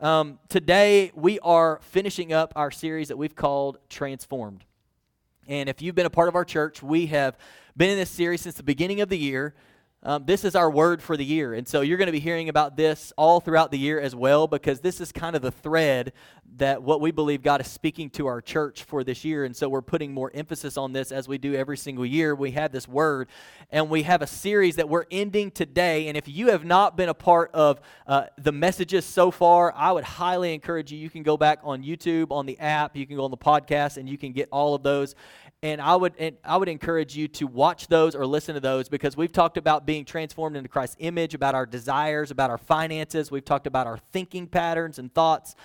Um, today, we are finishing up our series that we've called Transformed. And if you've been a part of our church, we have been in this series since the beginning of the year. Um, this is our word for the year. And so you're going to be hearing about this all throughout the year as well, because this is kind of the thread that what we believe God is speaking to our church for this year. And so we're putting more emphasis on this as we do every single year. We have this word, and we have a series that we're ending today. And if you have not been a part of uh, the messages so far, I would highly encourage you. You can go back on YouTube, on the app, you can go on the podcast, and you can get all of those and I would and I would encourage you to watch those or listen to those because we've talked about being transformed into Christ's image, about our desires, about our finances. We've talked about our thinking patterns and thoughts.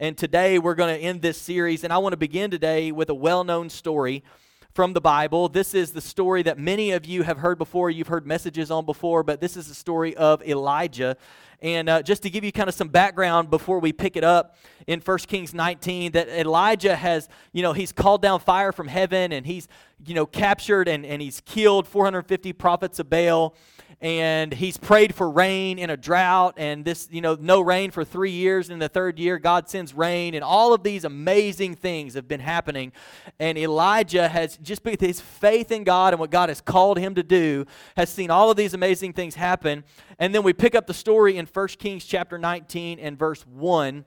And today we're going to end this series, and I want to begin today with a well-known story from the Bible. This is the story that many of you have heard before, you've heard messages on before, but this is the story of Elijah. And uh, just to give you kind of some background before we pick it up in 1 Kings 19, that Elijah has, you know, he's called down fire from heaven and he's, you know, captured and, and he's killed 450 prophets of Baal and he's prayed for rain in a drought and this you know no rain for three years. In the third year god sends rain and all of these amazing things have been happening. And elijah has just with his faith in god and what god has called him to do has seen all of these amazing things happen. And then we pick up the story in 1 kings chapter 19 and verse 1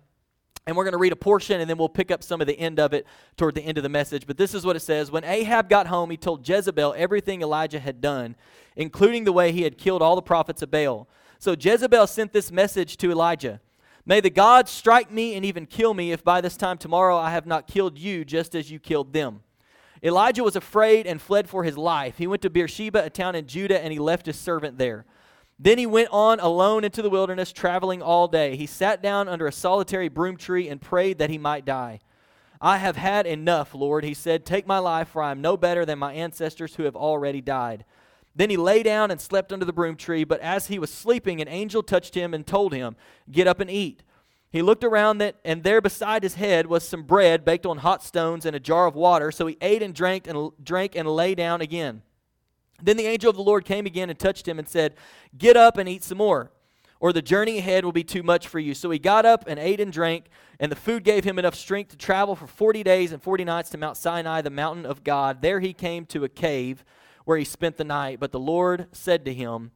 and we're going to read a portion and then we'll pick up some of the end of it toward the end of the message. But this is what it says When Ahab got home, he told Jezebel everything Elijah had done, including the way he had killed all the prophets of Baal. So Jezebel sent this message to Elijah May the gods strike me and even kill me if by this time tomorrow I have not killed you just as you killed them. Elijah was afraid and fled for his life. He went to Beersheba, a town in Judah, and he left his servant there. Then he went on alone into the wilderness, traveling all day. He sat down under a solitary broom tree and prayed that he might die. I have had enough, Lord, he said. Take my life, for I am no better than my ancestors who have already died. Then he lay down and slept under the broom tree, but as he was sleeping, an angel touched him and told him, Get up and eat. He looked around, that, and there beside his head was some bread baked on hot stones and a jar of water. So he ate and drank and drank and lay down again. Then the angel of the Lord came again and touched him and said, Get up and eat some more, or the journey ahead will be too much for you. So he got up and ate and drank, and the food gave him enough strength to travel for 40 days and 40 nights to Mount Sinai, the mountain of God. There he came to a cave where he spent the night. But the Lord said to him,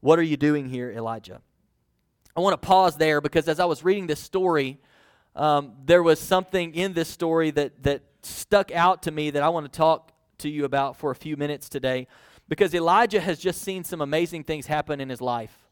What are you doing here, Elijah? I want to pause there because as I was reading this story, um, there was something in this story that, that stuck out to me that I want to talk to you about for a few minutes today because Elijah has just seen some amazing things happen in his life.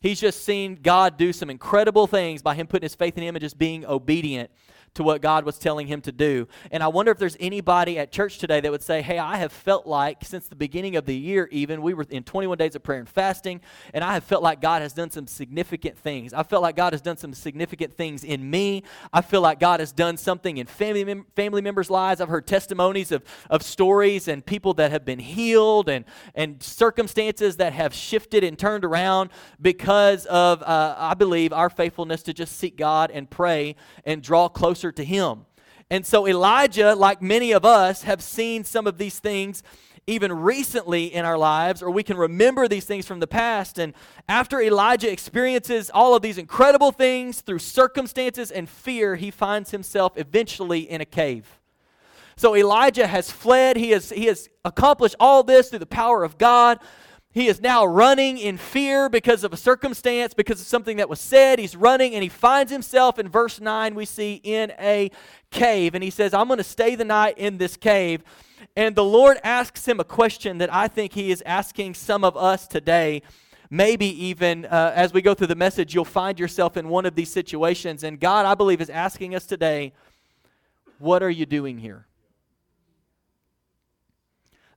He's just seen God do some incredible things by him putting his faith in him and just being obedient to what God was telling him to do. And I wonder if there's anybody at church today that would say, Hey, I have felt like since the beginning of the year, even, we were in 21 days of prayer and fasting, and I have felt like God has done some significant things. I felt like God has done some significant things in me. I feel like God has done something in family, mem- family members' lives. I've heard testimonies of, of stories and people that have been healed and, and circumstances that have shifted and turned around because of, uh, I believe, our faithfulness to just seek God and pray and draw closer closer to him. And so Elijah, like many of us, have seen some of these things even recently in our lives, or we can remember these things from the past. And after Elijah experiences all of these incredible things through circumstances and fear, he finds himself eventually in a cave. So Elijah has fled. He has, he has accomplished all this through the power of God. He is now running in fear because of a circumstance, because of something that was said. He's running and he finds himself in verse 9, we see in a cave. And he says, I'm going to stay the night in this cave. And the Lord asks him a question that I think he is asking some of us today. Maybe even uh, as we go through the message, you'll find yourself in one of these situations. And God, I believe, is asking us today, What are you doing here?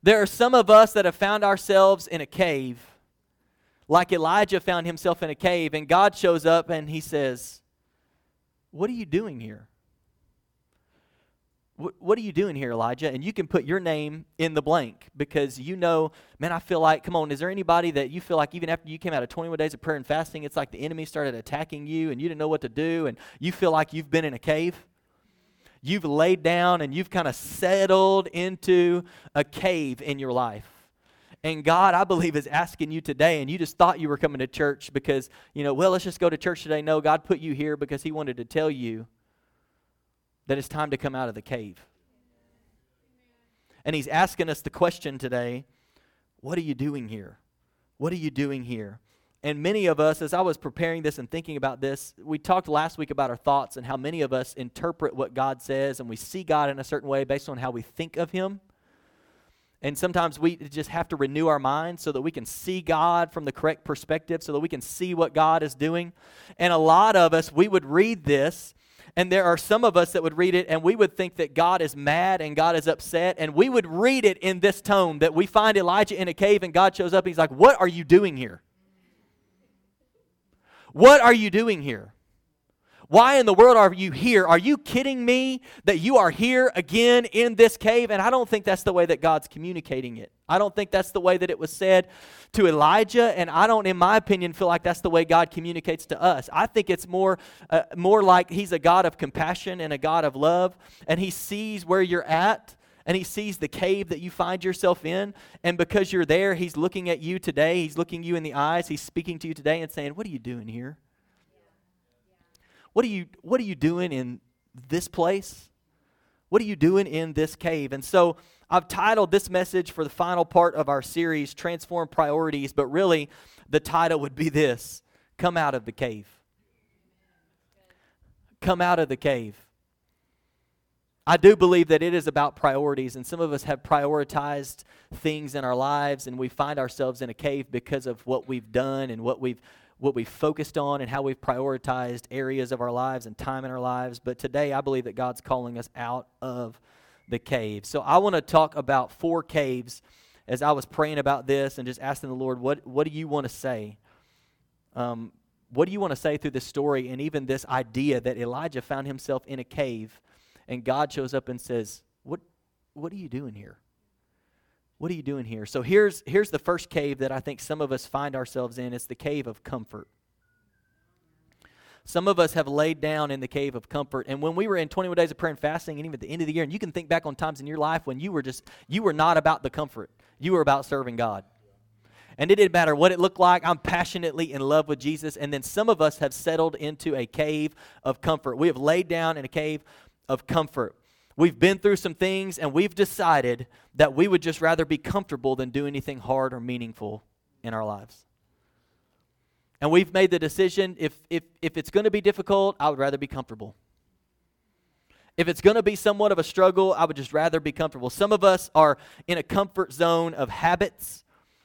There are some of us that have found ourselves in a cave, like Elijah found himself in a cave, and God shows up and he says, What are you doing here? what are you doing here, Elijah? And you can put your name in the blank because you know, man, I feel like, come on, is there anybody that you feel like even after you came out of 21 days of prayer and fasting, it's like the enemy started attacking you and you didn't know what to do and you feel like you've been in a cave? You've laid down and you've kind of settled into a cave in your life. And God, I believe, is asking you today, and you just thought you were coming to church because, you know, well, let's just go to church today. No, God put you here because He wanted to tell you that it's time to come out of the cave. And he's asking us the question today what are you doing here? What are you doing here? And many of us, as I was preparing this and thinking about this, we talked last week about our thoughts and how many of us interpret what God says and we see God in a certain way based on how we think of Him. And sometimes we just have to renew our minds so that we can see God from the correct perspective, so that we can see what God is doing. And a lot of us, we would read this and there are some of us that would read it and we would think that God is mad and God is upset. And we would read it in this tone that we find Elijah in a cave and God shows up and he's like, What are you doing here? What are you doing here? Why in the world are you here? Are you kidding me that you are here again in this cave? And I don't think that's the way that God's communicating it. I don't think that's the way that it was said to Elijah, and I don't, in my opinion, feel like that's the way God communicates to us. I think it's more, uh, more like He's a God of compassion and a God of love, and He sees where you're at and he sees the cave that you find yourself in. And because you're there, he's looking at you today. He's looking you in the eyes. He's speaking to you today and saying, What are you doing here? What are you what are you doing in this place? What are you doing in this cave? And so I've titled this message for the final part of our series Transform Priorities, but really the title would be this Come out of the cave. Come out of the cave. I do believe that it is about priorities, and some of us have prioritized things in our lives, and we find ourselves in a cave because of what we've done and what we've what we've focused on and how we've prioritized areas of our lives and time in our lives. But today, I believe that God's calling us out of the cave. So I want to talk about four caves as I was praying about this and just asking the Lord, what, what do you want to say? Um, what do you want to say through this story and even this idea that Elijah found himself in a cave and God shows up and says, What, what are you doing here? What are you doing here? So here's, here's the first cave that I think some of us find ourselves in. It's the cave of comfort. Some of us have laid down in the cave of comfort. And when we were in 21 days of prayer and fasting, and even at the end of the year, and you can think back on times in your life when you were just, you were not about the comfort. You were about serving God. And it didn't matter what it looked like. I'm passionately in love with Jesus. And then some of us have settled into a cave of comfort. We have laid down in a cave of comfort. We've been through some things and we've decided that we would just rather be comfortable than do anything hard or meaningful in our lives. And we've made the decision if, if, if it's going to be difficult, I would rather be comfortable. If it's going to be somewhat of a struggle, I would just rather be comfortable. Some of us are in a comfort zone of habits.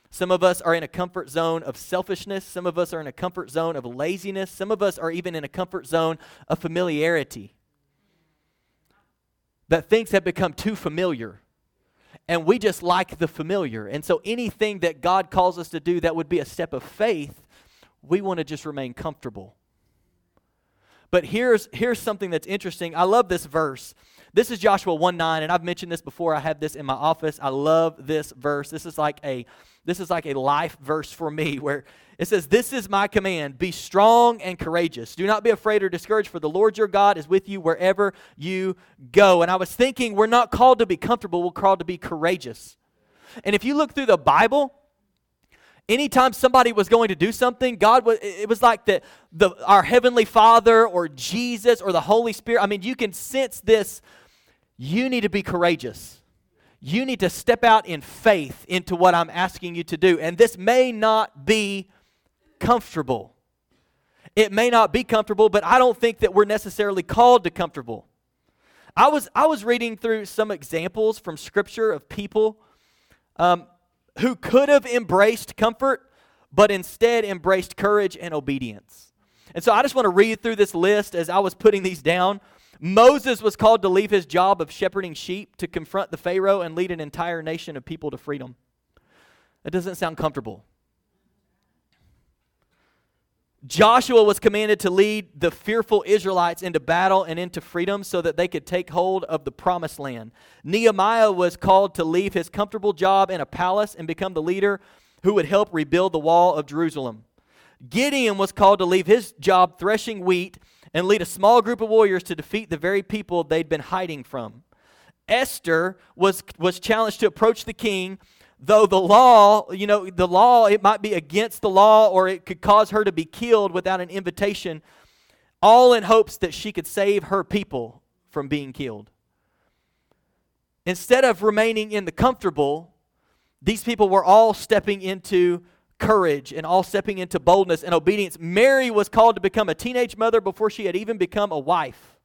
Some of us are in a comfort zone of selfishness. Some of us are in a comfort zone of laziness. Some of us are even in a comfort zone of familiarity that things have become too familiar. And we just like the familiar. And so anything that God calls us to do that would be a step of faith, we want to just remain comfortable. But here's, here's something that's interesting. I love this verse. This is Joshua 1 9, and I've mentioned this before. I have this in my office. I love this verse. This is like a this is like a life verse for me where it says, This is my command be strong and courageous. Do not be afraid or discouraged, for the Lord your God is with you wherever you go. And I was thinking, we're not called to be comfortable, we're called to be courageous. And if you look through the Bible, anytime somebody was going to do something god was it was like the, the our heavenly father or jesus or the holy spirit i mean you can sense this you need to be courageous you need to step out in faith into what I'm asking you to do. And this may not be comfortable. It may not be comfortable, but I don't think that we're necessarily called to comfortable. I was, I was reading through some examples from Scripture of people um, who could have embraced comfort, but instead embraced courage and obedience. And so I just want to read through this list as I was putting these down. Moses was called to leave his job of shepherding sheep to confront the Pharaoh and lead an entire nation of people to freedom. That doesn't sound comfortable. Joshua was commanded to lead the fearful Israelites into battle and into freedom so that they could take hold of the promised land. Nehemiah was called to leave his comfortable job in a palace and become the leader who would help rebuild the wall of Jerusalem. Gideon was called to leave his job threshing wheat and lead a small group of warriors to defeat the very people they'd been hiding from. Esther was, was challenged to approach the king, though the law, you know, the law, it might be against the law or it could cause her to be killed without an invitation, all in hopes that she could save her people from being killed. Instead of remaining in the comfortable, these people were all stepping into courage and all stepping into boldness and obedience. Mary was called to become a teenage mother before she had even become a wife.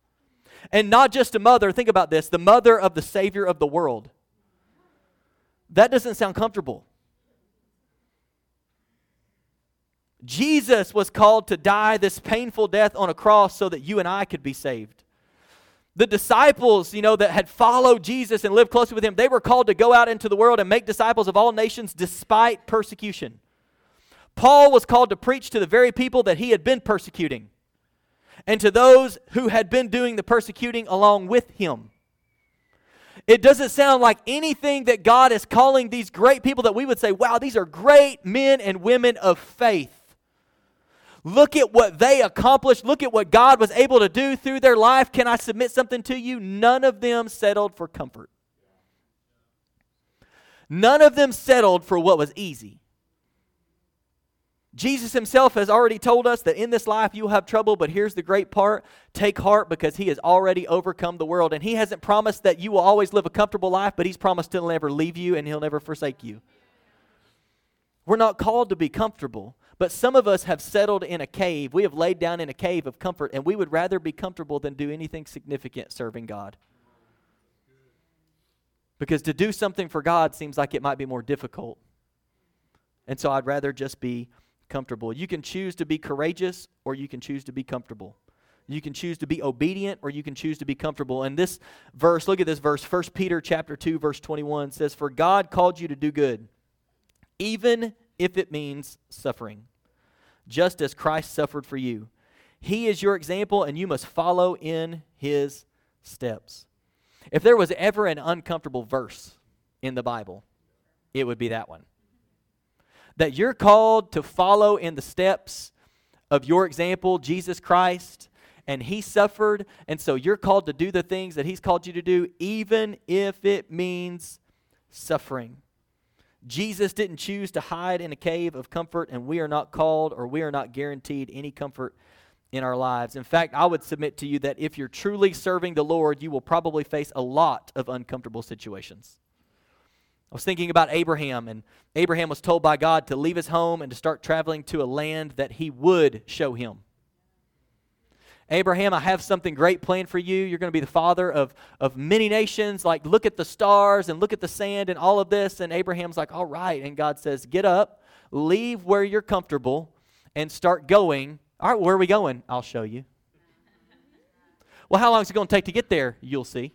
And not just a mother, think about this the mother of the Savior of the world. That doesn't sound comfortable. Jesus was called to die this painful death on a cross so that you and I could be saved. The disciples, you know, that had followed Jesus and lived closely with him, they were called to go out into the world and make disciples of all nations despite persecution. Paul was called to preach to the very people that he had been persecuting and to those who had been doing the persecuting along with him. It doesn't sound like anything that God is calling these great people that we would say, wow, these are great men and women of faith. Look at what they accomplished. Look at what God was able to do through their life. Can I submit something to you? None of them settled for comfort. None of them settled for what was easy. Jesus himself has already told us that in this life you'll have trouble, but here's the great part take heart because he has already overcome the world. And he hasn't promised that you will always live a comfortable life, but he's promised he'll never leave you and he'll never forsake you. We're not called to be comfortable, but some of us have settled in a cave. We have laid down in a cave of comfort, and we would rather be comfortable than do anything significant serving God. Because to do something for God seems like it might be more difficult. And so I'd rather just be comfortable. You can choose to be courageous or you can choose to be comfortable. You can choose to be obedient or you can choose to be comfortable. And this verse, look at this verse, 1 Peter chapter 2 verse 21 says for God called you to do good even if it means suffering, just as Christ suffered for you. He is your example and you must follow in his steps. If there was ever an uncomfortable verse in the Bible, it would be that one that you're called to follow in the steps of your example, Jesus Christ, and he suffered, and so you're called to do the things that he's called you to do, even if it means suffering. Jesus didn't choose to hide in a cave of comfort, and we are not called or we are not guaranteed any comfort in our lives. In fact, I would submit to you that if you're truly serving the Lord, you will probably face a lot of uncomfortable situations. I was thinking about Abraham, and Abraham was told by God to leave his home and to start traveling to a land that he would show him. Abraham, I have something great planned for you. You're going to be the father of, of many nations. Like, look at the stars and look at the sand and all of this. And Abraham's like, all right. And God says, get up, leave where you're comfortable, and start going. All right, where are we going? I'll show you. Well, how long is it going to take to get there? You'll see.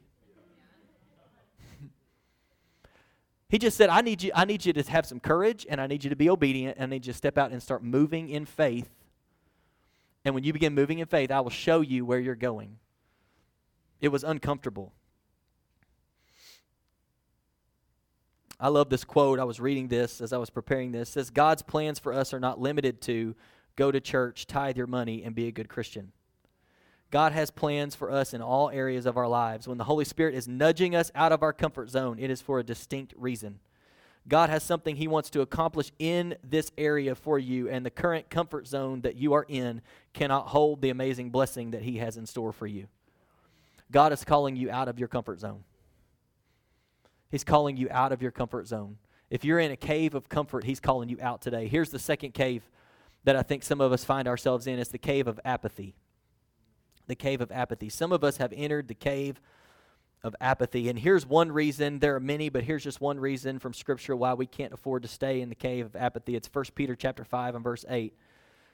He just said, I need you, I need you to have some courage and I need you to be obedient and I need you to step out and start moving in faith. And when you begin moving in faith, I will show you where you're going. It was uncomfortable. I love this quote. I was reading this as I was preparing this. It says God's plans for us are not limited to go to church, tithe your money, and be a good Christian. God has plans for us in all areas of our lives. When the Holy Spirit is nudging us out of our comfort zone, it is for a distinct reason. God has something He wants to accomplish in this area for you, and the current comfort zone that you are in cannot hold the amazing blessing that He has in store for you. God is calling you out of your comfort zone. He's calling you out of your comfort zone. If you're in a cave of comfort, He's calling you out today. Here's the second cave that I think some of us find ourselves in it's the cave of apathy the cave of apathy. Some of us have entered the cave of apathy. And here's one reason, there are many, but here's just one reason from scripture why we can't afford to stay in the cave of apathy. It's 1 Peter chapter 5 and verse 8.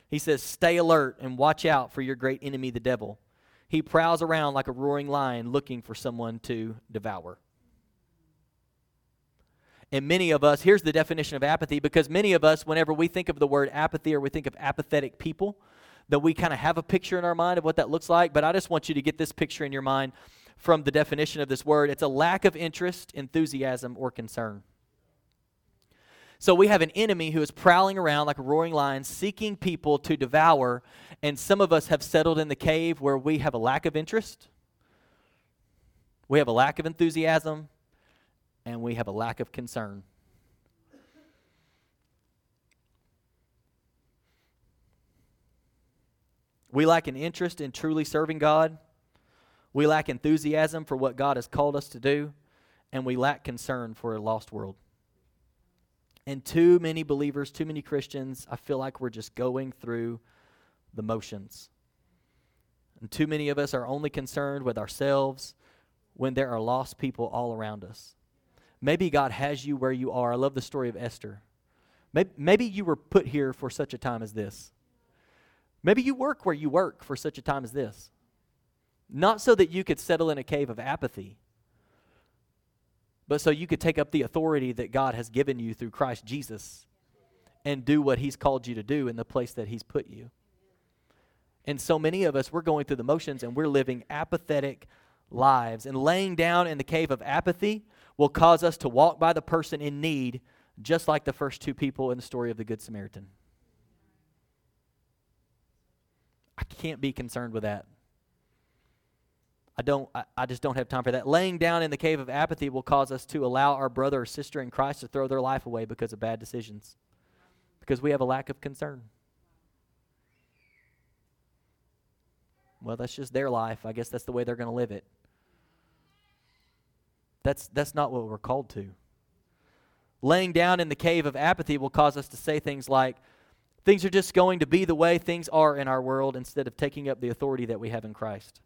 He says, "Stay alert and watch out for your great enemy the devil. He prowls around like a roaring lion looking for someone to devour." And many of us, here's the definition of apathy because many of us whenever we think of the word apathy or we think of apathetic people, that we kind of have a picture in our mind of what that looks like, but I just want you to get this picture in your mind from the definition of this word. It's a lack of interest, enthusiasm, or concern. So we have an enemy who is prowling around like a roaring lion, seeking people to devour. And some of us have settled in the cave where we have a lack of interest, we have a lack of enthusiasm, and we have a lack of concern. We lack an interest in truly serving God. We lack enthusiasm for what God has called us to do. And we lack concern for a lost world. And too many believers, too many Christians, I feel like we're just going through the motions. And too many of us are only concerned with ourselves when there are lost people all around us. Maybe God has you where you are. I love the story of Esther. Maybe, you were put here for such a time as this. Maybe you work where you work for such a time as this. Not so that you could settle in a cave of apathy, but so you could take up the authority that God has given you through Christ Jesus and do what He's called you to do in the place that He's put you. And so many of us, we're going through the motions and we're living apathetic lives. And laying down in the cave of apathy will cause us to walk by the person in need, just like the first two people in the story of the Good Samaritan. I can't be concerned with that. I don't I, I, just don't have time for that. Laying down in the cave of apathy will cause us to allow our brother or sister in Christ to throw their life away because of bad decisions. Because we have a lack of concern. Well, that's just their life. I guess that's the way they're going to live it. That's that's not what we're called to. Laying down in the cave of apathy will cause us to say things like, things are just going to be the way things are in our world instead of taking up the authority that we have in Christ.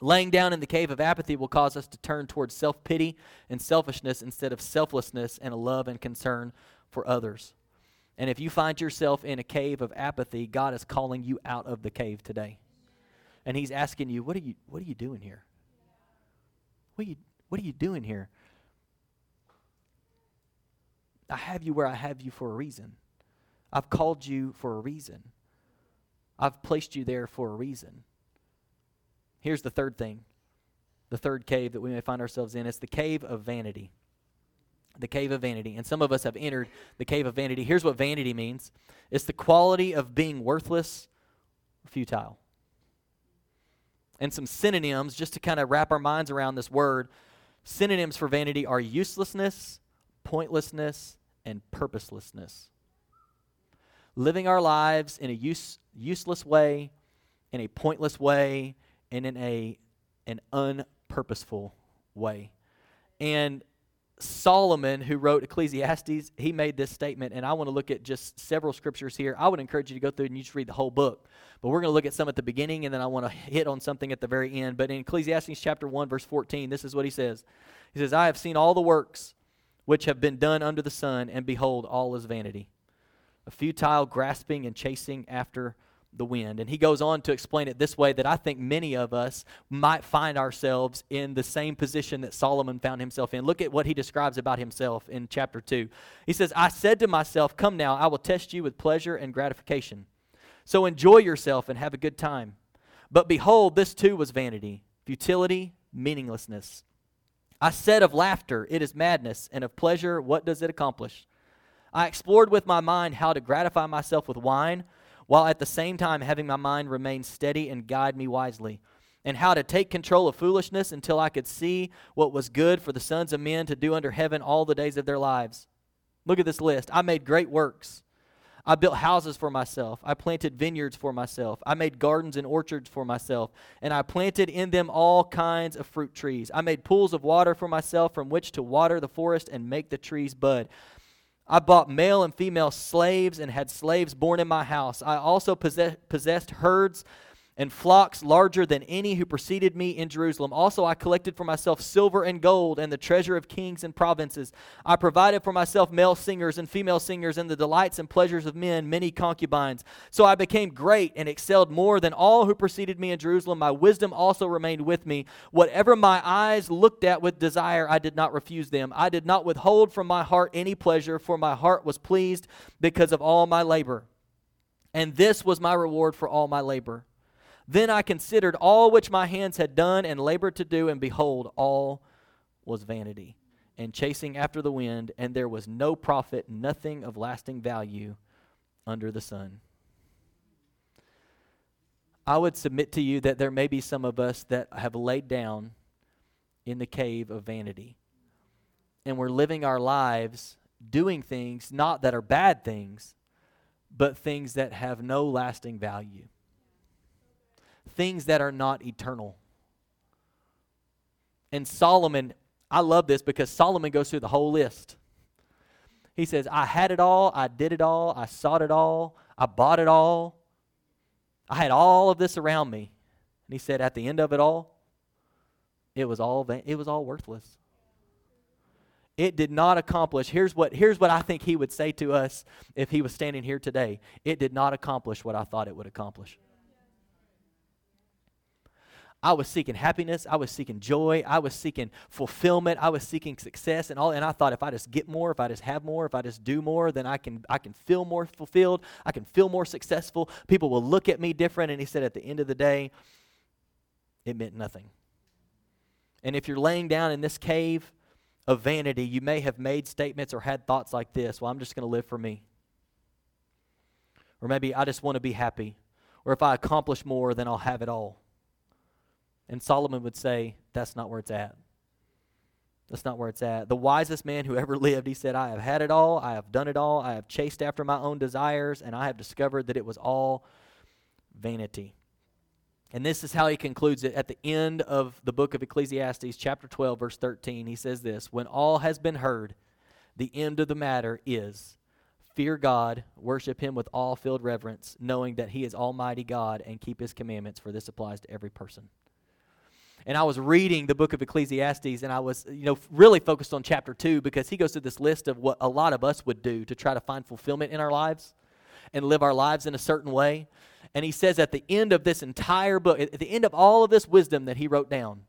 Laying down in the cave of apathy will cause us to turn towards self pity and selfishness instead of selflessness and a love and concern for others. And if you find yourself in a cave of apathy, God is calling you out of the cave today. And He's asking you, What are you, what are you doing here? What are, you, what are you doing here? I have you where I have you for a reason. I've called you for a reason. I've placed you there for a reason. Here's the third thing the third cave that we may find ourselves in. It's the cave of vanity. The cave of vanity. And some of us have entered the cave of vanity. Here's what vanity means it's the quality of being worthless, futile. And some synonyms, just to kind of wrap our minds around this word. Synonyms for vanity are uselessness, pointlessness, and purposelessness. Living our lives in a use, useless way, in a pointless way, and in a an unpurposeful way. And Solomon, who wrote Ecclesiastes, he made this statement, and I want to look at just several scriptures here. I would encourage you to go through and you just read the whole book. But we're going to look at some at the beginning, and then I want to hit on something at the very end. But in Ecclesiastes chapter 1, verse 14, this is what he says He says, I have seen all the works which have been done under the sun, and behold, all is vanity, a futile grasping and chasing after the wind. And he goes on to explain it this way that I think many of us might find ourselves in the same position that Solomon found himself in. Look at what he describes about himself in chapter 2. He says, I said to myself, Come now, I will test you with pleasure and gratification. So enjoy yourself and have a good time. But behold, this too was vanity, futility, meaninglessness. I said of laughter, it is madness, and of pleasure, what does it accomplish? I explored with my mind how to gratify myself with wine while at the same time having my mind remain steady and guide me wisely, and how to take control of foolishness until I could see what was good for the sons of men to do under heaven all the days of their lives. Look at this list. I made great works. I built houses for myself. I planted vineyards for myself. I made gardens and orchards for myself. And I planted in them all kinds of fruit trees. I made pools of water for myself from which to water the forest and make the trees bud. I bought male and female slaves and had slaves born in my house. I also possess, possessed herds and flocks larger than any who preceded me in Jerusalem. Also, I collected for myself silver and gold and the treasure of kings and provinces. I provided for myself male singers and female singers and the delights and pleasures of men, many concubines. So I became great and excelled more than all who preceded me in Jerusalem. My wisdom also remained with me. Whatever my eyes looked at with desire, I did not refuse them. I did not withhold from my heart any pleasure, for my heart was pleased because of all my labor. and this was my reward for all my labor. Then I considered all which my hands had done and labored to do, and behold, all was vanity and chasing after the wind, and there was no profit, nothing of lasting value under the sun. I would submit to you that there may be some of us that have laid down in the cave of vanity. And we're living our lives doing things not that are bad things, but things that have no lasting value, things that are not eternal. And Solomon, I love this because Solomon goes through the whole list. He says, I had it all, I did it all, I sought it all, I bought it all, I had all of this around me. And he said, at the end of it all, it was all it was all worthless. It did not accomplish. Here's what here's what I think he would say to us if he was standing here today. It did not accomplish what I thought it would accomplish. I was seeking happiness. I was seeking joy. I was seeking fulfillment. I was seeking success and all. And I thought if I just get more, if I just have more, if I just do more, then I can I can feel more fulfilled. I can feel more successful. People will look at me different. And he said at the end of the day, it meant nothing. And if you're laying down in this cave of vanity, you may have made statements or had thoughts like this. Well, I'm just going to live for me. Or maybe I just want to be happy. Or if I accomplish more, then I'll have it all. And Solomon would say, that's not where it's at. That's not where it's at. The wisest man who ever lived, he said, I have had it all, I have done it all, I have chased after my own desires, and I have discovered that it was all vanity. And this is how he concludes it at the end of the book of Ecclesiastes, chapter 12, verse 13. He says this When all has been heard, the end of the matter is fear God, worship him with all filled reverence, knowing that he is Almighty God, and keep his commandments, for this applies to every person and I was reading the book of Ecclesiastes, and I was, you know, really focused on chapter two because he goes through this list of what a lot of us would do to try to find fulfillment in our lives and live our lives in a certain way. And he says at the end of this entire book, at the end of all of this wisdom that he wrote down,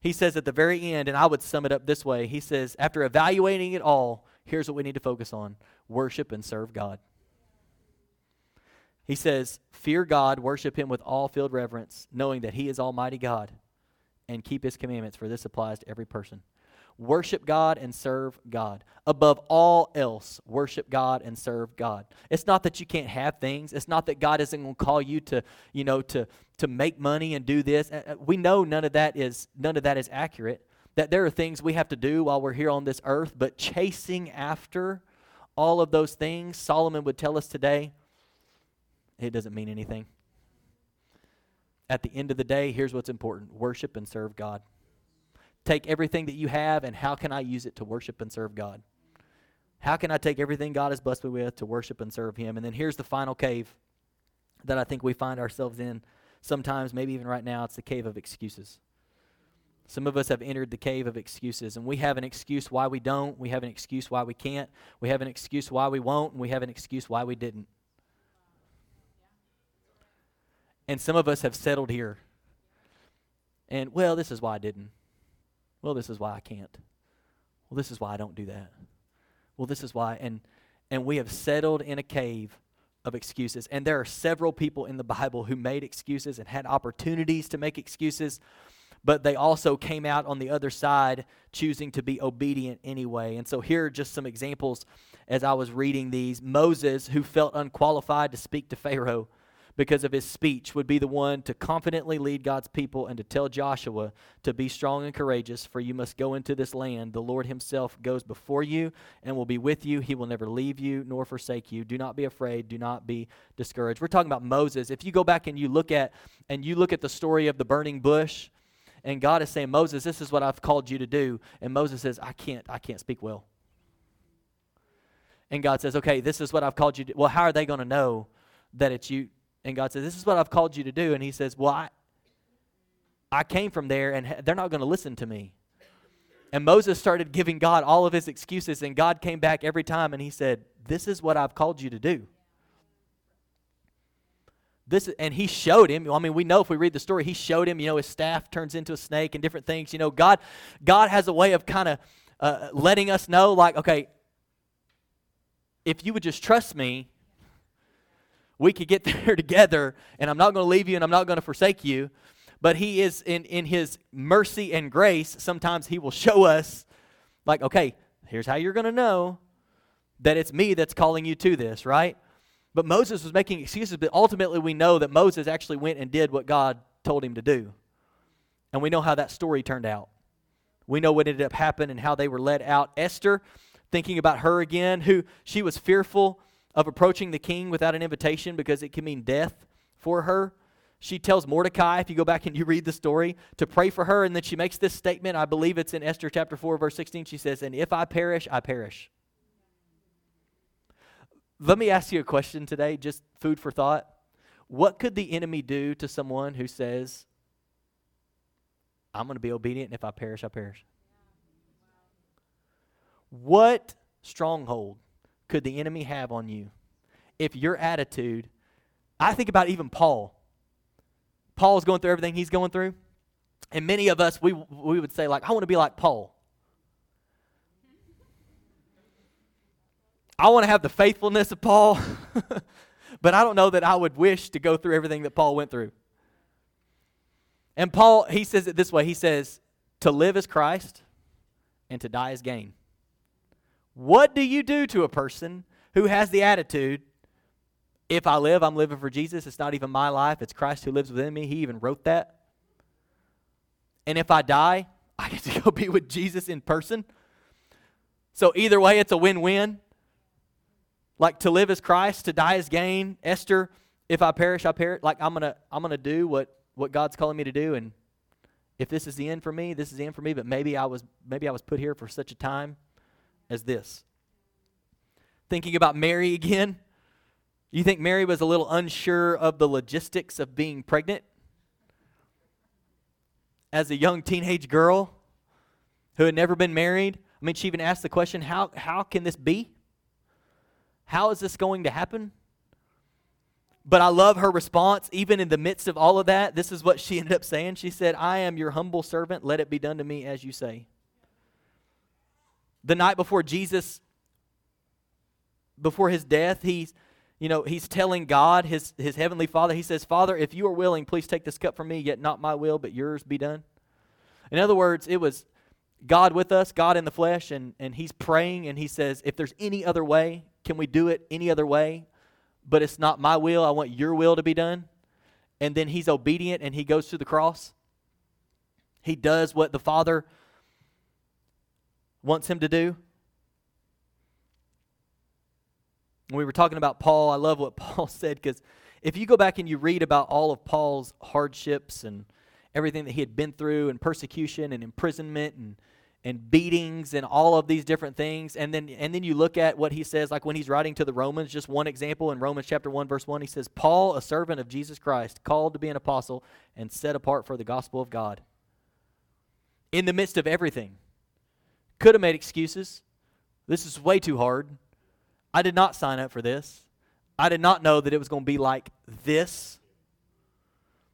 he says at the very end, and I would sum it up this way he says, after evaluating it all, here's what we need to focus on worship and serve God. He says, Fear God, worship him with all filled reverence, knowing that he is Almighty God, and keep his commandments, for this applies to every person. Worship God and serve God. Above all else, worship God and serve God. It's not that you can't have things. It's not that God isn't going to call you to, you know, to, to make money and do this. Uh, uh, we know none of that is none of that is accurate. That there are things we have to do while we're here on this earth, but chasing after all of those things, Solomon would tell us today, it doesn't mean anything. At the end of the day, here's what's important worship and serve God. Take everything that you have, and how can I use it to worship and serve God? How can I take everything God has blessed me with to worship and serve Him? And then here's the final cave that I think we find ourselves in sometimes, maybe even right now it's the cave of excuses. Some of us have entered the cave of excuses, and we have an excuse why we don't. We have an excuse why we can't. We have an excuse why we won't, and we have an excuse why we didn't. And some of us have settled here. And, well, this is why I didn't. Well, this is why I can't. Well, this is why I don't do that. Well, this is why. And, and we have settled in a cave of excuses. And there are several people in the Bible who made excuses and had opportunities to make excuses, but they also came out on the other side choosing to be obedient anyway. And so here are just some examples as I was reading these. Moses, who felt unqualified to speak to Pharaoh, because of his speech would be the one to confidently lead God's people and to tell Joshua to be strong and courageous, for you must go into this land. The Lord himself goes before you and will be with you. He will never leave you nor forsake you. Do not be afraid. Do not be discouraged. We're talking about Moses. If you go back and you look at and you look at the story of the burning bush, and God is saying, Moses, this is what I've called you to do. And Moses says, I can't, I can't speak well. And God says, okay, this is what I've called you to Well, how are they going to know that it's you and God says, This is what I've called you to do. And he says, Well, I, I came from there and they're not going to listen to me. And Moses started giving God all of his excuses, and God came back every time and he said, This is what I've called you to do. This and he showed him. I mean, we know if we read the story, he showed him. You know, his staff turns into a snake and different things. You know, God, God has a way of kind of uh, letting us know, like, okay, if you would just trust me, we could get there together, and I'm not going to leave you and I'm not going to forsake you. But He is in, in His mercy and grace, sometimes He will show us, like, okay, here's how you're going to know that it's me that's calling you to this, right? But Moses was making excuses, but ultimately we know that Moses actually went and did what God told him to do. And we know how that story turned out. We know what ended up happening and how they were led out. Esther, thinking about her again, who she was fearful of approaching the king without an invitation because it can mean death for her. She tells Mordecai, if you go back and you read the story, to pray for her. And then she makes this statement. I believe it's in Esther chapter 4, verse 16. She says, And if I perish, I perish. Let me ask you a question today, just food for thought. What could the enemy do to someone who says, I'm going to be obedient, and if I perish, I perish? What stronghold could the enemy have on you if your attitude, I think about even Paul. Paul's going through everything he's going through. And many of us, we, we would say, like, I want to be like Paul. I want to have the faithfulness of Paul, but I don't know that I would wish to go through everything that Paul went through. And Paul, he says it this way He says, To live is Christ, and to die is gain. What do you do to a person who has the attitude, if I live, I'm living for Jesus. It's not even my life, it's Christ who lives within me. He even wrote that. And if I die, I get to go be with Jesus in person. So either way, it's a win win. Like to live as Christ, to die as gain. Esther, if I perish, I perish. Like I'm gonna, I'm gonna do what what God's calling me to do, and if this is the end for me, this is the end for me. But maybe I was, maybe I was put here for such a time as this. Thinking about Mary again, you think Mary was a little unsure of the logistics of being pregnant? As a young teenage girl who had never been married, I mean, she even asked the question, How, how can this be? How is this going to happen? But I love her response, even in the midst of all of that. This is what she ended up saying. She said, I am your humble servant. Let it be done to me as you say the night before Jesus, before his death, he's, you know, he's telling God, his, his heavenly Father, he says, Father, if you are willing, please take this cup from me, yet not my will, but yours be done. In other words, it was God with us, God in the flesh, and, and he's praying, and he says, if there's any other way, can we do it any other way? But it's not my will, I want your will to be done. And then he's obedient and he goes to the cross. He does what the Father wants him to do. we were talking about Paul, I love what Paul said because if you go back and you read about all of Paul's hardships and everything that he had been through, and persecution and imprisonment and and beatings and all of these different things and then and then you look at what he says like when he's writing to the Romans just one example in Romans chapter 1 verse 1 he says Paul a servant of Jesus Christ called to be an apostle and set apart for the gospel of God in the midst of everything could have made excuses. This is way too hard. I did not sign up for this. I did not know that it was going to be like this.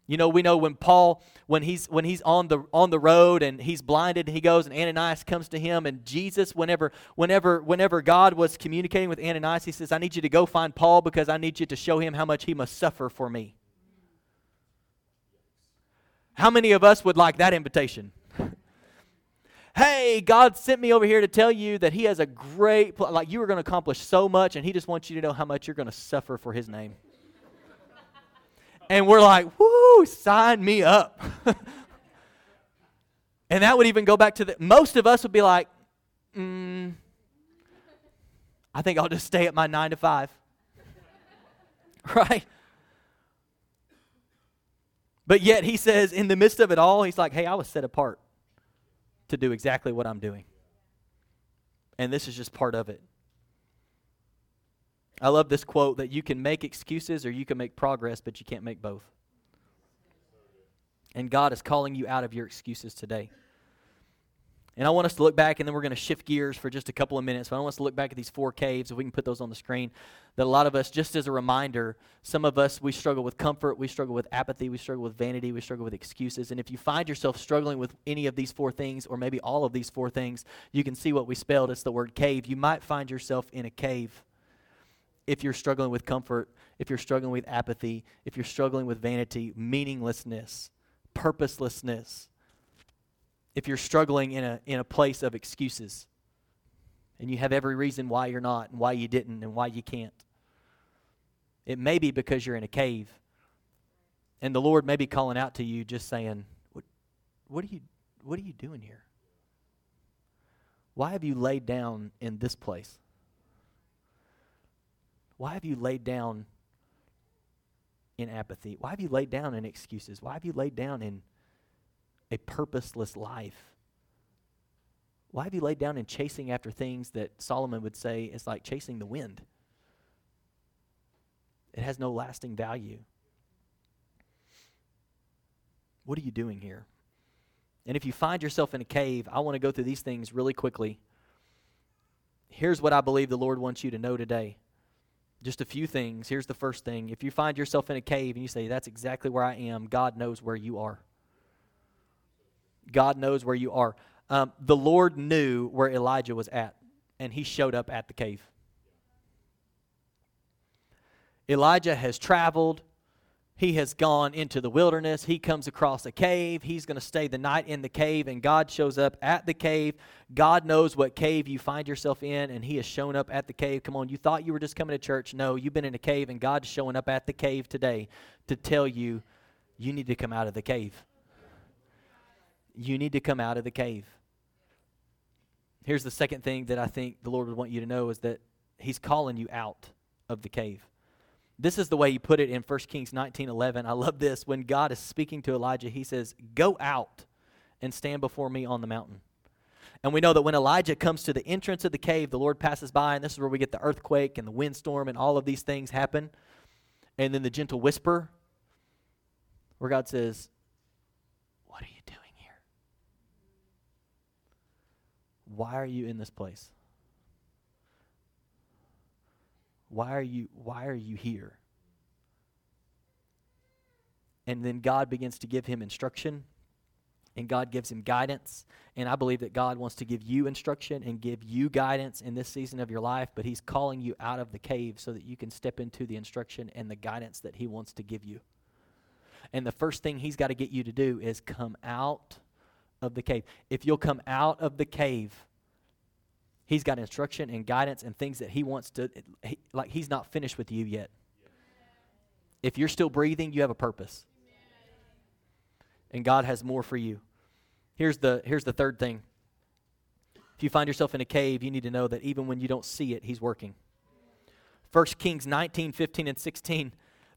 You know, we know when Paul, when he's when he's on the on the road and he's blinded, he goes and Ananias comes to him, and Jesus, whenever whenever whenever God was communicating with Ananias, he says, "I need you to go find Paul because I need you to show him how much he must suffer for me." How many of us would like that invitation? Hey, God sent me over here to tell you that He has a great, like you are going to accomplish so much, and He just wants you to know how much you're going to suffer for His name. and we're like, woo, sign me up. and that would even go back to the, most of us would be like, mm, I think I'll just stay at my nine to five. right? But yet he says, in the midst of it all, he's like, hey, I was set apart to do exactly what I'm doing. And this is just part of it. I love this quote that you can make excuses or you can make progress, but you can't make both. And God is calling you out of your excuses today. And I want us to look back, and then we're going to shift gears for just a couple of minutes. But I want us to look back at these four caves, if we can put those on the screen. That a lot of us, just as a reminder, some of us, we struggle with comfort, we struggle with apathy, we struggle with vanity, we struggle with excuses. And if you find yourself struggling with any of these four things, or maybe all of these four things, you can see what we spelled. It's the word cave. You might find yourself in a cave if you're struggling with comfort, if you're struggling with apathy, if you're struggling with vanity, meaninglessness, purposelessness, if you're struggling in a, in a place of excuses and you have every reason why you're not and why you didn't and why you can't. It may be because you're in a cave. And the Lord may be calling out to you just saying, What, what, are, you, what are you doing here? Why have you laid down in this place? Why have you laid down in apathy? Why have you laid down in excuses? Why have you laid down in a purposeless life? Why have you laid down in chasing after things that Solomon would say is like chasing the wind? It has no lasting value. What are you doing here? And if you find yourself in a cave, I want to go through these things really quickly. Here's what I believe the Lord wants you to know today. Just a few things. Here's the first thing. If you find yourself in a cave and you say, That's exactly where I am, God knows where you are. God knows where you are. Um, the Lord knew where Elijah was at, and he showed up at the cave. Elijah has traveled he has gone into the wilderness. He comes across a cave. He's going to stay the night in the cave, and God shows up at the cave. God knows what cave you find yourself in, and He has shown up at the cave. Come on, you thought you were just coming to church. No, you've been in a cave, and God's showing up at the cave today to tell you you need to come out of the cave. You need to come out of the cave. Here's the second thing that I think the Lord would want you to know is that He's calling you out of the cave. This is the way he put it in 1 Kings 19 11. I love this. When God is speaking to Elijah, he says, Go out and stand before me on the mountain. And we know that when Elijah comes to the entrance of the cave, the Lord passes by, and this is where we get the earthquake and the windstorm and all of these things happen. And then the gentle whisper, where God says, What are you doing here? Why are you in this place? Why are you why are you here? And then God begins to give him instruction and God gives him guidance. And I believe that God wants to give you instruction and give you guidance in this season of your life, but He's calling you out of the cave so that you can step into the instruction and the guidance that He wants to give you. And the first thing He's got to get you to do is come out of the cave. If you'll come out of the cave, He's got instruction and guidance and things that He wants to, he, like, He's not finished with you yet. If you're still breathing, you have a purpose. And God has more for you. Here's the, here's the third thing. If you find yourself in a cave, you need to know that even when you don't see it, He's working. 1 Kings 19, 15, and 16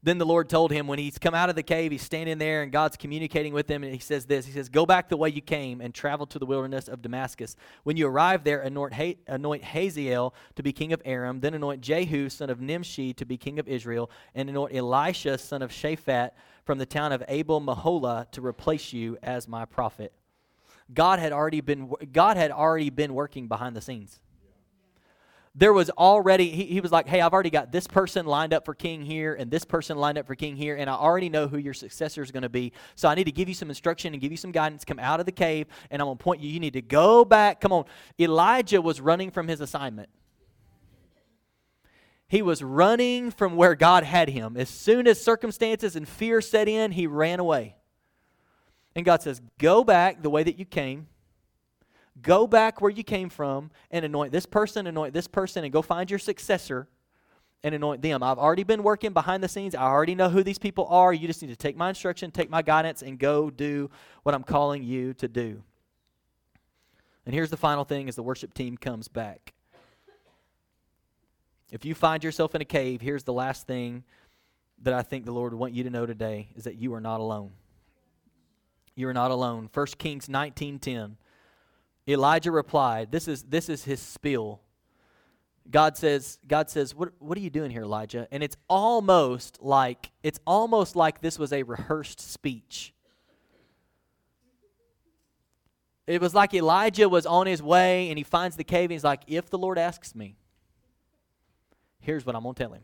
then the Lord told him when he's come out of the cave, he's standing there and God's communicating with him, and he says this He says, Go back the way you came and travel to the wilderness of Damascus. When you arrive there, anoint, anoint Hazael to be king of Aram, then anoint Jehu, son of Nimshi, to be king of Israel, and anoint Elisha, son of Shaphat, from the town of Abel Meholah, to replace you as my prophet. God had already been, God had already been working behind the scenes there was already, he, he was like, hey, I've already got this person lined up for king here and this person lined up for king here, and I already know who your successor is going to be. So I need to give you some instruction and give you some guidance. Come out of the cave, and I'm going to point you. You need to go back. Come on. Elijah was running from his assignment. He was running from where God had him. As soon as circumstances and fear set in, he ran away. And God says, Go back the way that you came Go back where you came from and anoint this person, anoint this person, and go find your successor and anoint them. I've already been working behind the scenes. I already know who these people are. You just need to take my instruction, take my guidance, and go do what I'm calling you to do. And here's the final thing as the worship team comes back. If you find yourself in a cave, here's the last thing that I think the Lord would want you to know today is that you are not alone. You are not alone. 1 Kings 19:10 Elijah replied, this is, this is his spiel. God says, God says, what, what are you doing here, Elijah? And it's almost like, it's almost like this was a rehearsed speech. It was like Elijah was on his way and he finds the cave and he's like, if the Lord asks me, here's what I'm to tell him.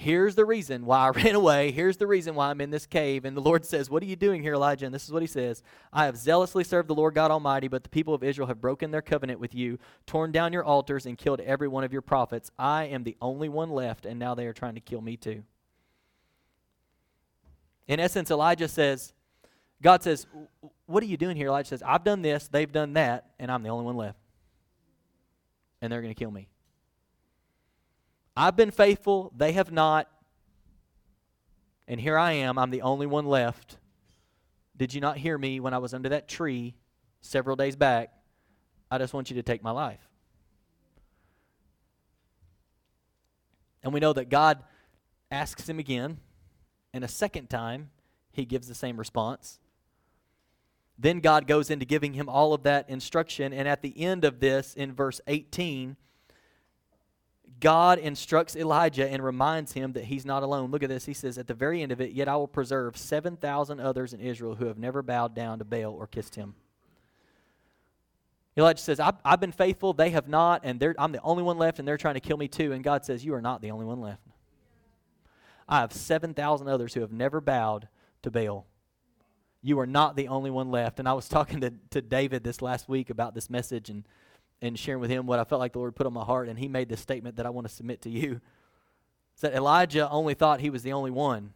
Here's the reason why I ran away. Here's the reason why I'm in this cave. And the Lord says, What are you doing here, Elijah? And this is what he says I have zealously served the Lord God Almighty, but the people of Israel have broken their covenant with you, torn down your altars, and killed every one of your prophets. I am the only one left, and now they are trying to kill me too. In essence, Elijah says, God says, What are you doing here? Elijah says, I've done this, they've done that, and I'm the only one left. And they're going to kill me. I've been faithful, they have not. And here I am, I'm the only one left. Did you not hear me when I was under that tree several days back? I just want you to take my life. And we know that God asks him again, and a second time, he gives the same response. Then God goes into giving him all of that instruction, and at the end of this, in verse 18, God instructs Elijah and reminds him that he's not alone. Look at this. He says, At the very end of it, yet I will preserve 7,000 others in Israel who have never bowed down to Baal or kissed him. Elijah says, I've, I've been faithful, they have not, and I'm the only one left, and they're trying to kill me too. And God says, You are not the only one left. I have 7,000 others who have never bowed to Baal. You are not the only one left. And I was talking to, to David this last week about this message, and and sharing with him what I felt like the Lord put on my heart, and he made this statement that I want to submit to you. It's that Elijah only thought he was the only one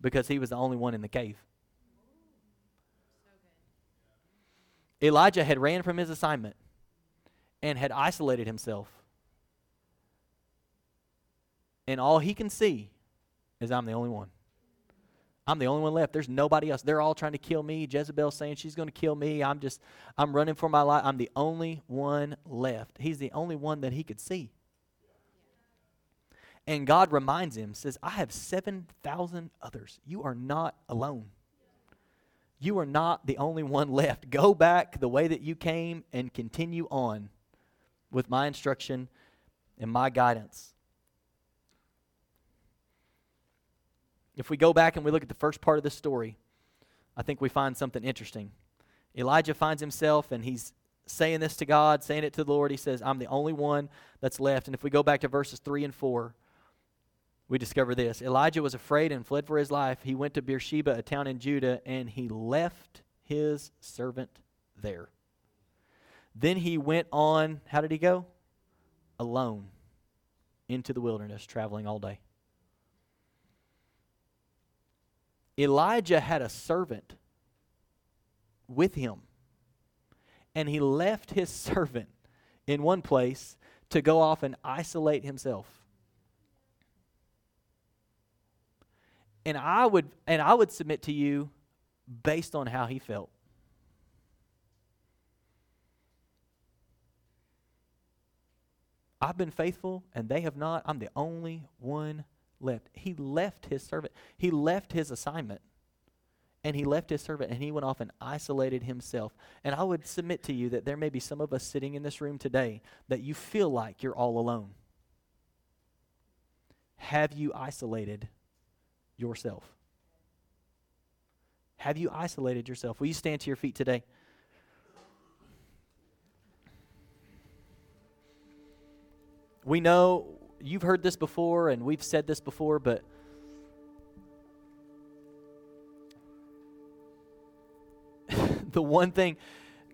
because he was the only one in the cave. Elijah had ran from his assignment and had isolated himself. And all he can see is I'm the only one. I'm the only one left. There's nobody else. They're all trying to kill me. Jezebel's saying she's going to kill me. I'm just, I'm running for my life. I'm the only one left. He's the only one that he could see. And God reminds him, says, I have 7,000 others. You are not alone. You are not the only one left. Go back the way that you came and continue on with my instruction and my guidance. If we go back and we look at the first part of the story, I think we find something interesting. Elijah finds himself and he's saying this to God, saying it to the Lord. He says, I'm the only one that's left. And if we go back to verses 3 and 4, we discover this Elijah was afraid and fled for his life. He went to Beersheba, a town in Judah, and he left his servant there. Then he went on, how did he go? Alone into the wilderness, traveling all day. Elijah had a servant with him. And he left his servant in one place to go off and isolate himself. And I would and I would submit to you based on how he felt. I've been faithful and they have not. I'm the only one left. He left his servant. He left his assignment. And he left his servant and he went off and isolated himself. And I would submit to you that there may be some of us sitting in this room today that you feel like you're all alone. Have you isolated yourself? Have you isolated yourself? Will you stand to your feet today? We know you've heard this before and we've said this before, but the one thing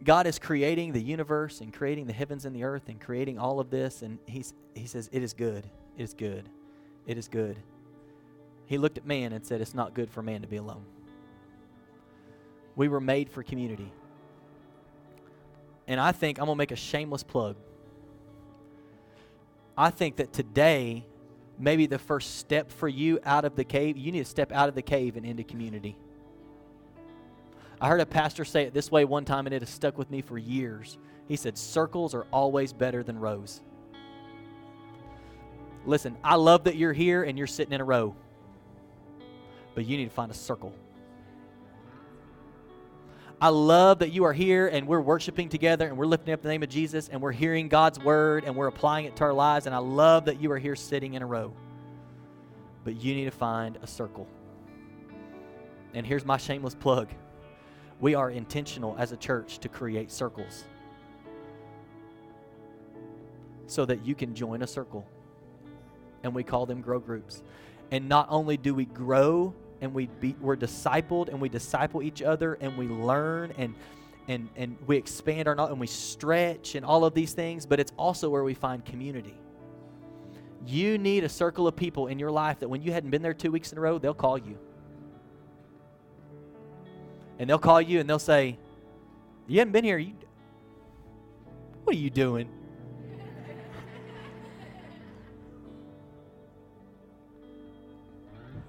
God is creating the universe and creating the heavens and the earth and creating all of this, and he's, He says, It is good. It is good. It is good. He looked at man and said, It's not good for man to be alone. We were made for community. And I think I'm going to make a shameless plug. I think that today, maybe the first step for you out of the cave, you need to step out of the cave and into community. I heard a pastor say it this way one time, and it has stuck with me for years. He said, Circles are always better than rows. Listen, I love that you're here and you're sitting in a row, but you need to find a circle. I love that you are here and we're worshiping together and we're lifting up the name of Jesus and we're hearing God's word and we're applying it to our lives. And I love that you are here sitting in a row. But you need to find a circle. And here's my shameless plug we are intentional as a church to create circles so that you can join a circle. And we call them grow groups. And not only do we grow and we be, we're discipled and we disciple each other and we learn and and and we expand our knowledge and we stretch and all of these things, but it's also where we find community. You need a circle of people in your life that when you hadn't been there two weeks in a row, they'll call you. And they'll call you and they'll say, You haven't been here. You, what are you doing?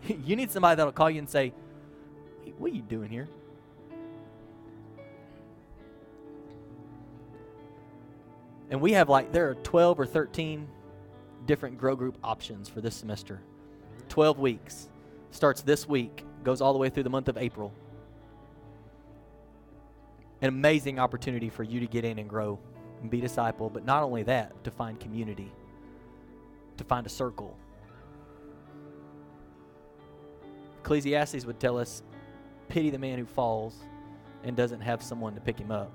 you need somebody that'll call you and say, What are you doing here? And we have like, there are 12 or 13 different grow group options for this semester. 12 weeks. Starts this week, goes all the way through the month of April. An amazing opportunity for you to get in and grow and be disciple, but not only that, to find community, to find a circle. Ecclesiastes would tell us pity the man who falls and doesn't have someone to pick him up.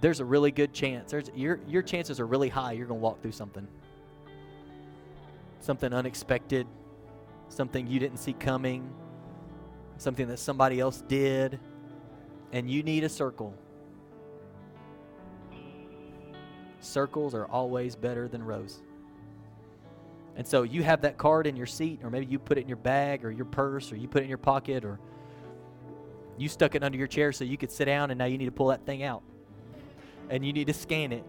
There's a really good chance. There's your your chances are really high you're going to walk through something. Something unexpected, something you didn't see coming, something that somebody else did, and you need a circle. Circles are always better than rows. And so you have that card in your seat, or maybe you put it in your bag or your purse, or you put it in your pocket, or you stuck it under your chair so you could sit down, and now you need to pull that thing out. And you need to scan it.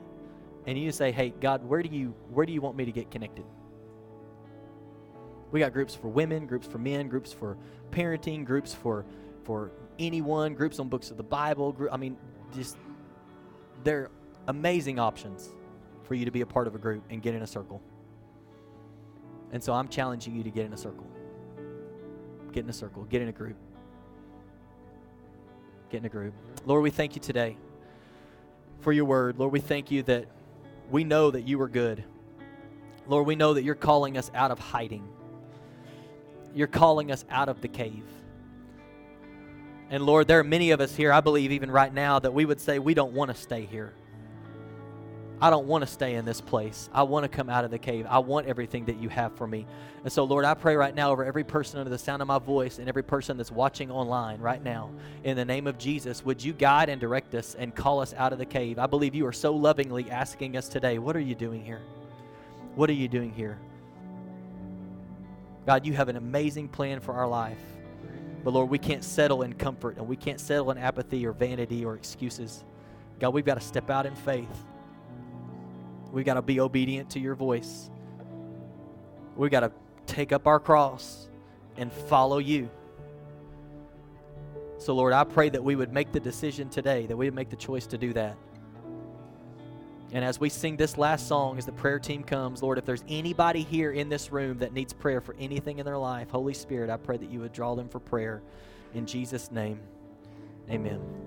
And you need to say, hey, God, where do you where do you want me to get connected? We got groups for women, groups for men, groups for parenting, groups for for anyone, groups on books of the Bible. Group, I mean, just they're amazing options for you to be a part of a group and get in a circle. And so I'm challenging you to get in a circle. Get in a circle. Get in a group. Get in a group. Lord, we thank you today for your word. Lord, we thank you that we know that you are good. Lord, we know that you're calling us out of hiding. You're calling us out of the cave. And Lord, there are many of us here, I believe, even right now, that we would say we don't want to stay here. I don't want to stay in this place. I want to come out of the cave. I want everything that you have for me. And so, Lord, I pray right now over every person under the sound of my voice and every person that's watching online right now. In the name of Jesus, would you guide and direct us and call us out of the cave? I believe you are so lovingly asking us today, What are you doing here? What are you doing here? God, you have an amazing plan for our life. But Lord, we can't settle in comfort and we can't settle in apathy or vanity or excuses. God, we've got to step out in faith. We've got to be obedient to your voice. We've got to take up our cross and follow you. So, Lord, I pray that we would make the decision today, that we would make the choice to do that. And as we sing this last song, as the prayer team comes, Lord, if there's anybody here in this room that needs prayer for anything in their life, Holy Spirit, I pray that you would draw them for prayer. In Jesus' name, amen.